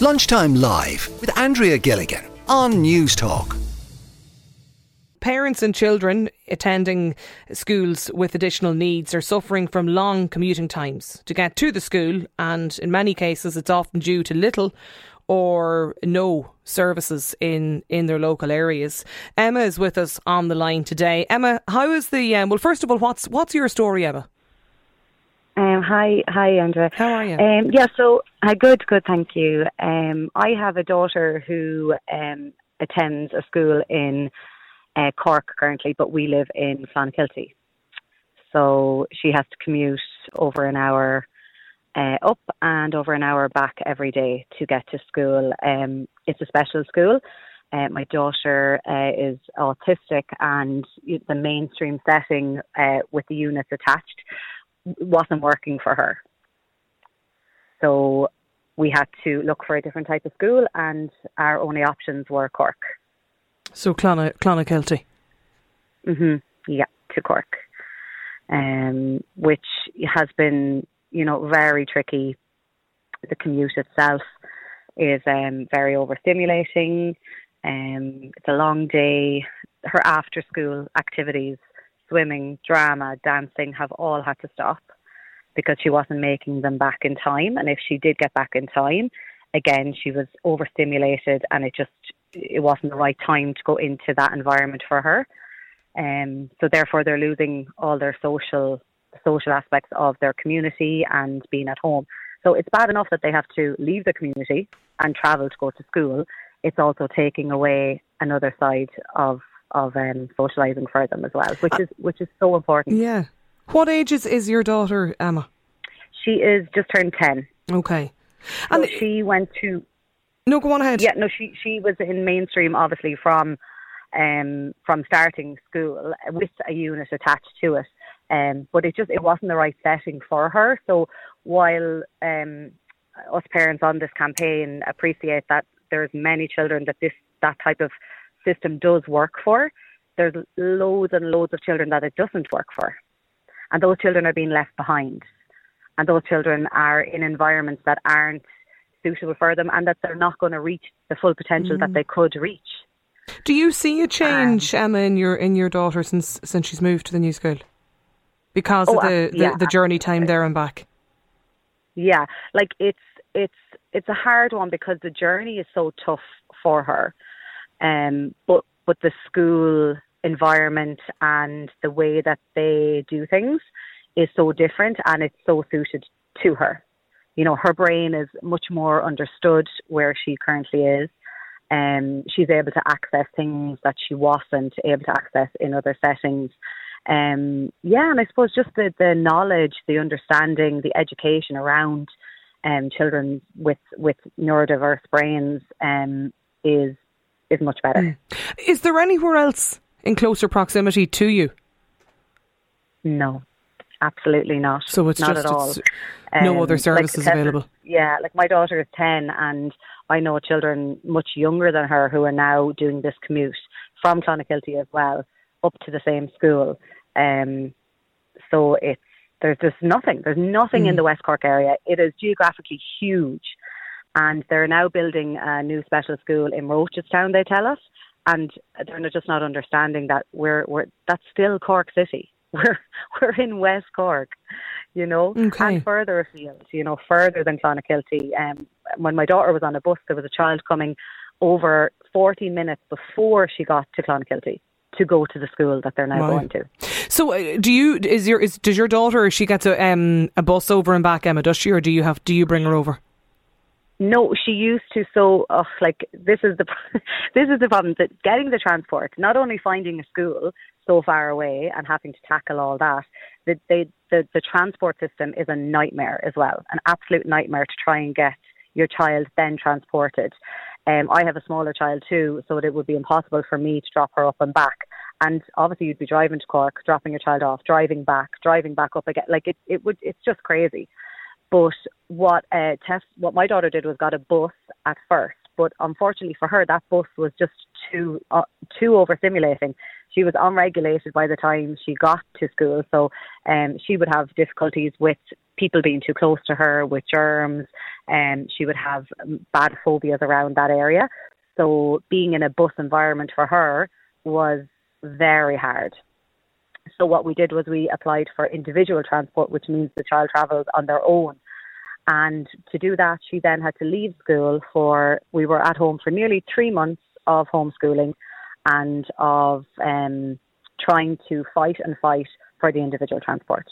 Lunchtime Live with Andrea Gilligan on Newstalk. Parents and children attending schools with additional needs are suffering from long commuting times to get to the school, and in many cases, it's often due to little or no services in, in their local areas. Emma is with us on the line today. Emma, how is the um, well? First of all, what's what's your story, Emma? Um, hi, hi, Andrea. How are you? Um, yeah, so hi, good, good, thank you. Um, I have a daughter who um, attends a school in uh, Cork currently, but we live in Clonakilty. So she has to commute over an hour uh, up and over an hour back every day to get to school. Um, it's a special school. Uh, my daughter uh, is autistic, and the mainstream setting uh, with the units attached wasn't working for her. So we had to look for a different type of school, and our only options were Cork. So Clona, Clonakilty. Mhm. Yeah, to Cork, um, which has been, you know, very tricky. The commute itself is um, very overstimulating. Um, it's a long day. Her after school activities swimming, drama, dancing have all had to stop because she wasn't making them back in time. And if she did get back in time, again, she was overstimulated and it just, it wasn't the right time to go into that environment for her. Um, so therefore they're losing all their social, social aspects of their community and being at home. So it's bad enough that they have to leave the community and travel to go to school. It's also taking away another side of of um, socialising for them as well, which uh, is which is so important. Yeah. What age is, your daughter, Emma? She is just turned ten. Okay. And she went to. No, go on ahead. Yeah, no, she she was in mainstream, obviously from um, from starting school with a unit attached to it. Um, but it just it wasn't the right setting for her. So while um, us parents on this campaign appreciate that there's many children that this that type of system does work for, there's loads and loads of children that it doesn't work for. And those children are being left behind. And those children are in environments that aren't suitable for them and that they're not going to reach the full potential mm. that they could reach. Do you see a change, um, Emma, in your in your daughter since since she's moved to the new school? Because oh, of the, yeah, the, the journey time there and back. Yeah, like it's it's it's a hard one because the journey is so tough for her. Um, but but the school environment and the way that they do things is so different and it's so suited to her. You know, her brain is much more understood where she currently is. Um, she's able to access things that she wasn't able to access in other settings. Um, yeah, and I suppose just the, the knowledge, the understanding, the education around um, children with with neurodiverse brains um, is is much better. Mm. Is there anywhere else in closer proximity to you? No, absolutely not. So it's not just at all. no um, other services like available. Yeah, like my daughter is ten, and I know children much younger than her who are now doing this commute from Clonakilty as well up to the same school. Um, so it's there's just nothing. There's nothing mm. in the West Cork area. It is geographically huge and they're now building a new special school in Rochestown. They tell us, and they're just not understanding that we're we're that's still Cork City. We're we're in West Cork, you know, okay. and further afield, you know, further than Clonakilty. Um, when my daughter was on a bus, there was a child coming over 40 minutes before she got to Clonakilty to go to the school that they're now wow. going to. So, uh, do you is your is does your daughter she gets a um a bus over and back Emma does she or do you have do you bring her over? No, she used to. So, oh, like this is the this is the problem that getting the transport, not only finding a school so far away and having to tackle all that, the the the, transport system is a nightmare as well, an absolute nightmare to try and get your child then transported. Um, I have a smaller child too, so it would be impossible for me to drop her up and back. And obviously, you'd be driving to Cork, dropping your child off, driving back, driving back up again. Like it, it would. It's just crazy. But what uh, test, what my daughter did was got a bus at first, but unfortunately for her, that bus was just too uh, too overstimulating. She she was unregulated by the time she got to school. So um, she would have difficulties with people being too close to her, with germs, and um, she would have bad phobias around that area. So being in a bus environment for her was very hard. So what we did was we applied for individual transport, which means the child travels on their own. And to do that, she then had to leave school for, we were at home for nearly three months of homeschooling and of um, trying to fight and fight for the individual transport.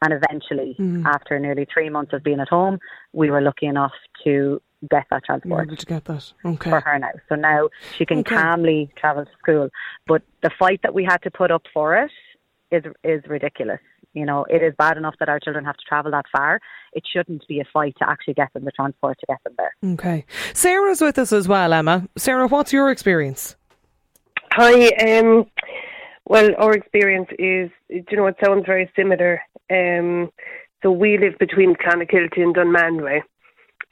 And eventually, mm. after nearly three months of being at home, we were lucky enough to get that transport. to get that, okay. For her now, so now she can okay. calmly travel to school. But the fight that we had to put up for it is is ridiculous. You know, it is bad enough that our children have to travel that far. It shouldn't be a fight to actually get them the transport to get them there. Okay. Sarah's with us as well, Emma. Sarah, what's your experience? Hi. Um, well, our experience is, you know, it sounds very similar. Um, so we live between Clonakilty and Dunmanway,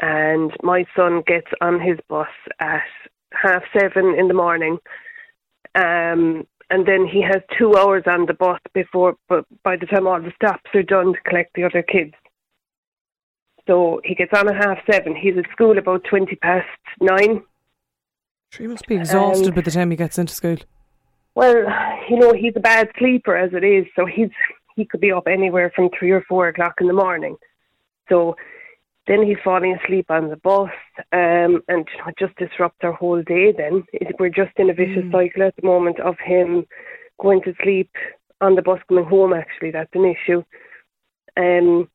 and my son gets on his bus at half seven in the morning. Um, and then he has two hours on the bus before, but by the time all the stops are done to collect the other kids. So he gets on at half seven. He's at school about twenty past nine. He must be exhausted by the time he gets into school. Well, you know, he's a bad sleeper as it is, so he's he could be up anywhere from three or four o'clock in the morning. So then he's falling asleep on the bus, um, and you know, just disrupts our whole day. Then we're just in a vicious mm. cycle at the moment of him going to sleep on the bus coming home. Actually, that's an issue. Um,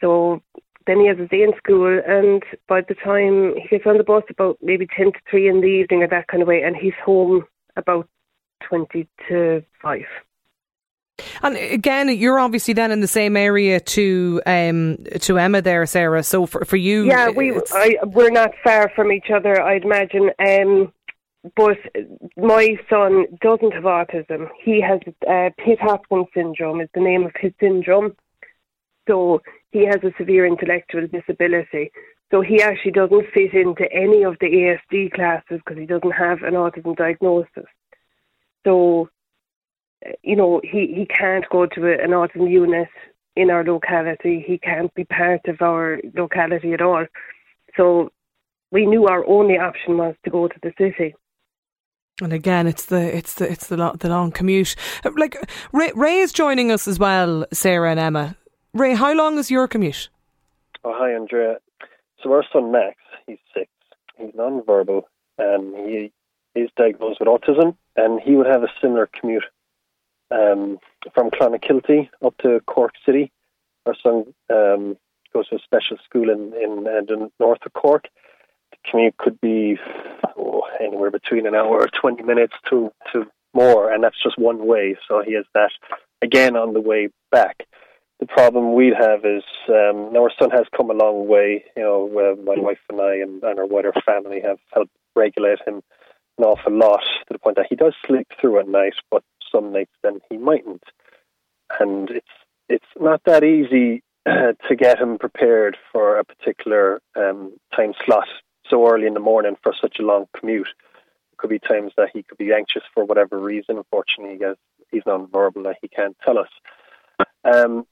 so then he has his day in school, and by the time he gets on the bus, about maybe ten to three in the evening or that kind of way, and he's home about twenty to five. And again, you're obviously then in the same area to um, to Emma there, Sarah. So for for you, yeah, we I, we're not far from each other. I'd imagine. Um, but my son doesn't have autism. He has uh, Pitt Hopkins syndrome. Is the name of his syndrome. So he has a severe intellectual disability. So he actually doesn't fit into any of the ASD classes because he doesn't have an autism diagnosis. So you know, he, he can't go to a, an autism unit in our locality. He can't be part of our locality at all. So we knew our only option was to go to the city. And again, it's the it's the it's the long, the long commute. Uh, like Ray, Ray is joining us as well, Sarah and Emma. Ray, how long is your commute? Oh, hi, Andrea. So our son Max, he's six. He's non-verbal, and he is diagnosed with autism, and he would have a similar commute um, from Clonakilty up to Cork City. Our son um, goes to a special school in, in uh, the north of Cork. The commute could be oh, anywhere between an hour or 20 minutes to, to more, and that's just one way. So he has that again on the way back. The problem we'd have is um, now our son has come a long way. You know, uh, my wife and I and, and our wider family have helped regulate him an awful lot to the point that he does sleep through at night, but some nights then he mightn't. And it's it's not that easy uh, to get him prepared for a particular um, time slot so early in the morning for such a long commute. It could be times that he could be anxious for whatever reason. Unfortunately, he has, he's non-verbal that he can't tell us. Um,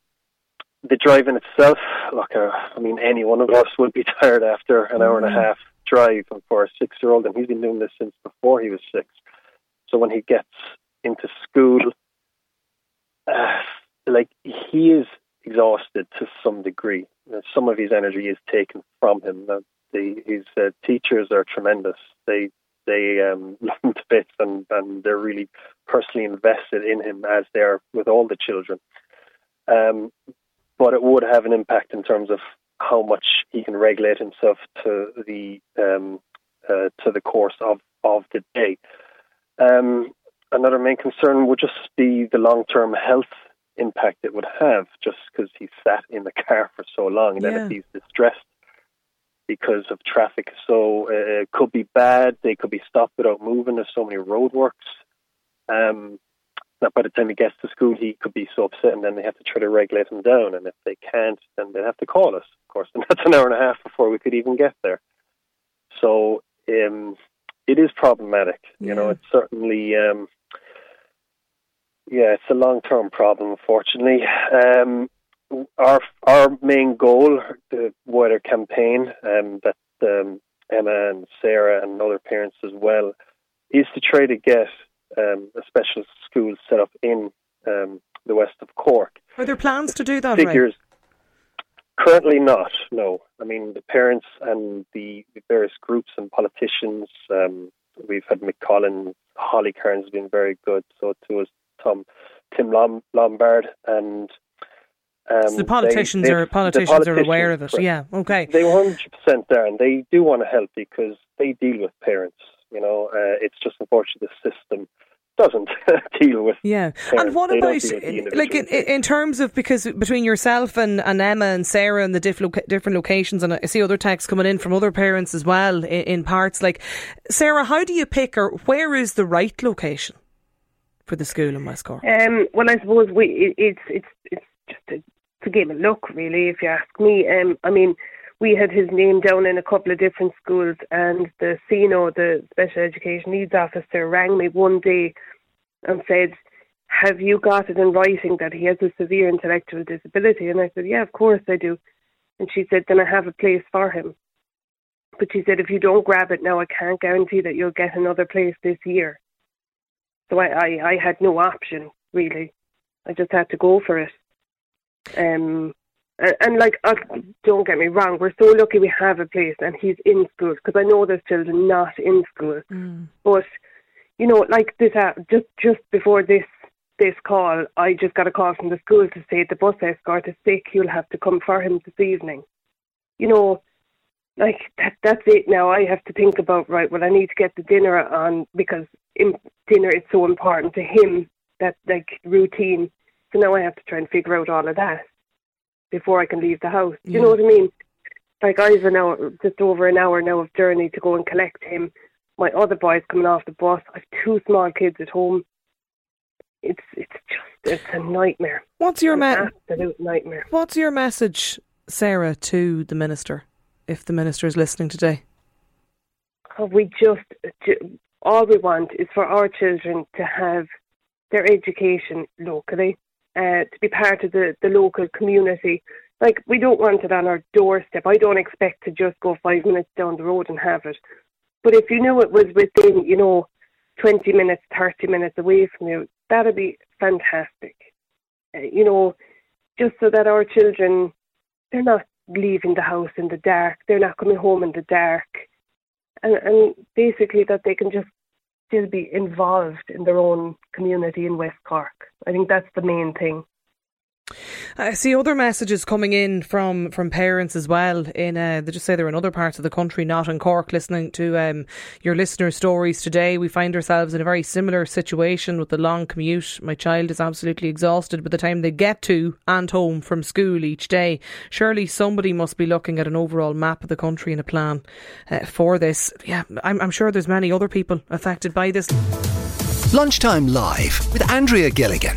the driving itself, look, uh, I mean, any one of us would be tired after an hour and a mm-hmm. half drive for a six-year-old, and he's been doing this since before he was six. So when he gets into school, uh, like he is exhausted to some degree. Some of his energy is taken from him. The, his uh, teachers are tremendous. They they um, love to bits, and, and they're really personally invested in him as they are with all the children. Um, but it would have an impact in terms of how much he can regulate himself to the um, uh, to the course of, of the day. Um, another main concern would just be the long term health impact it would have just because he sat in the car for so long. And yeah. then if he's distressed because of traffic, so uh, it could be bad. They could be stopped without moving. There's so many roadworks. Um, that by the time he gets to school, he could be so upset, and then they have to try to regulate him down. And if they can't, then they have to call us, of course. And that's an hour and a half before we could even get there. So um, it is problematic. Yeah. You know, it's certainly um, Yeah, it's a long term problem, unfortunately. Um, our our main goal, the wider campaign um, that um, Emma and Sarah and other parents as well, is to try to get um, a special school set up in um, the west of Cork. Are there plans to do that? Figures currently not. No, I mean the parents and the various groups and politicians. Um, we've had Mick Collins, Holly Cairns has been very good. So too is Tom Tim Lombard and um, so the politicians they, are politicians, politicians, are aware of it. Yeah, okay. They 100 percent there, and they do want to help because they deal with parents. You know, uh, it's just unfortunate the system doesn't deal with. Yeah, parents. and what they about like in, in, terms of because between yourself and, and Emma and Sarah and the different different locations, and I see other texts coming in from other parents as well in, in parts. Like Sarah, how do you pick or where is the right location for the school in West Cork? Um, well, I suppose we it, it's it's it's just a give a look, really, if you ask me. Um, I mean, we had his name down in a couple of different schools, and the SENO, the Special Education Needs Officer, rang me one day and said, Have you got it in writing that he has a severe intellectual disability? And I said, Yeah, of course I do. And she said, Then I have a place for him. But she said, If you don't grab it now, I can't guarantee that you'll get another place this year. So I, I, I had no option, really. I just had to go for it. Um, and, and like, uh, don't get me wrong, we're so lucky we have a place and he's in school because I know there's children not in school. Mm. But you know, like this, uh, just just before this this call, I just got a call from the school to say the bus escort is sick. You'll have to come for him this evening. You know, like that, that's it now. I have to think about right. Well, I need to get the dinner on because in, dinner is so important to him. That like routine so now I have to try and figure out all of that before I can leave the house. Do you know what I mean? Like I have an hour, just over an hour now of journey to go and collect him. My other boy's coming off the bus. I've two small kids at home. It's it's just it's a nightmare. What's your me- absolute nightmare? What's your message, Sarah, to the minister, if the minister is listening today? Oh, we just all we want is for our children to have their education locally uh, to be part of the, the local community. Like, we don't want it on our doorstep. I don't expect to just go five minutes down the road and have it. But if you knew it was within, you know, 20 minutes, 30 minutes away from you, that'd be fantastic. Uh, you know, just so that our children, they're not leaving the house in the dark, they're not coming home in the dark. And, and basically that they can just still be involved in their own community in West Cork. I think that's the main thing. I see other messages coming in from, from parents as well. In uh, they just say they're in other parts of the country, not in Cork. Listening to um, your listener stories today, we find ourselves in a very similar situation with the long commute. My child is absolutely exhausted by the time they get to and home from school each day. Surely somebody must be looking at an overall map of the country and a plan uh, for this. Yeah, I'm, I'm sure there's many other people affected by this. Lunchtime Live with Andrea Gilligan.